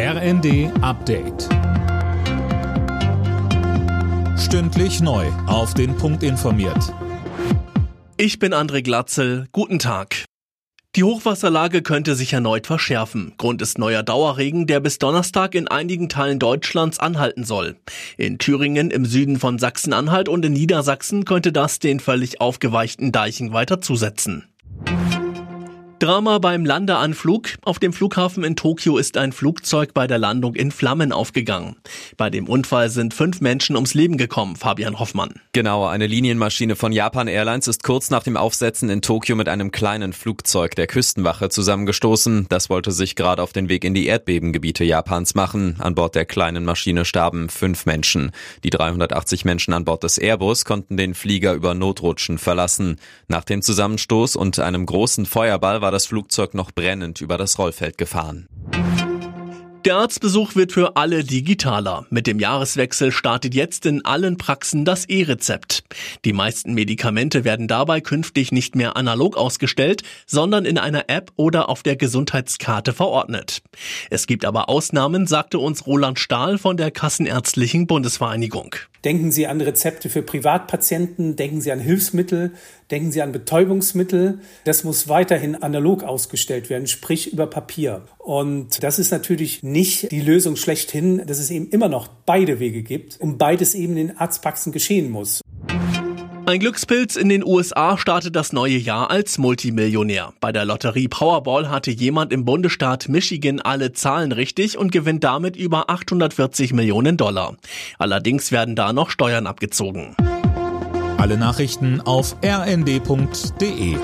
RND Update. Stündlich neu. Auf den Punkt informiert. Ich bin André Glatzel. Guten Tag. Die Hochwasserlage könnte sich erneut verschärfen. Grund ist neuer Dauerregen, der bis Donnerstag in einigen Teilen Deutschlands anhalten soll. In Thüringen, im Süden von Sachsen-Anhalt und in Niedersachsen könnte das den völlig aufgeweichten Deichen weiter zusetzen. Drama beim Landeanflug. Auf dem Flughafen in Tokio ist ein Flugzeug bei der Landung in Flammen aufgegangen. Bei dem Unfall sind fünf Menschen ums Leben gekommen, Fabian Hoffmann. Genau, eine Linienmaschine von Japan Airlines ist kurz nach dem Aufsetzen in Tokio mit einem kleinen Flugzeug der Küstenwache zusammengestoßen. Das wollte sich gerade auf den Weg in die Erdbebengebiete Japans machen. An Bord der kleinen Maschine starben fünf Menschen. Die 380 Menschen an Bord des Airbus konnten den Flieger über Notrutschen verlassen. Nach dem Zusammenstoß und einem großen Feuerball war war das Flugzeug noch brennend über das Rollfeld gefahren. Der Arztbesuch wird für alle digitaler. Mit dem Jahreswechsel startet jetzt in allen Praxen das E-Rezept. Die meisten Medikamente werden dabei künftig nicht mehr analog ausgestellt, sondern in einer App oder auf der Gesundheitskarte verordnet. Es gibt aber Ausnahmen, sagte uns Roland Stahl von der Kassenärztlichen Bundesvereinigung. Denken Sie an Rezepte für Privatpatienten, denken Sie an Hilfsmittel, denken Sie an Betäubungsmittel. Das muss weiterhin analog ausgestellt werden, sprich über Papier. Und das ist natürlich nicht die Lösung schlechthin, dass es eben immer noch beide Wege gibt und beides eben in Arztpraxen geschehen muss. Ein Glückspilz in den USA startet das neue Jahr als Multimillionär. Bei der Lotterie Powerball hatte jemand im Bundesstaat Michigan alle Zahlen richtig und gewinnt damit über 840 Millionen Dollar. Allerdings werden da noch Steuern abgezogen. Alle Nachrichten auf rnd.de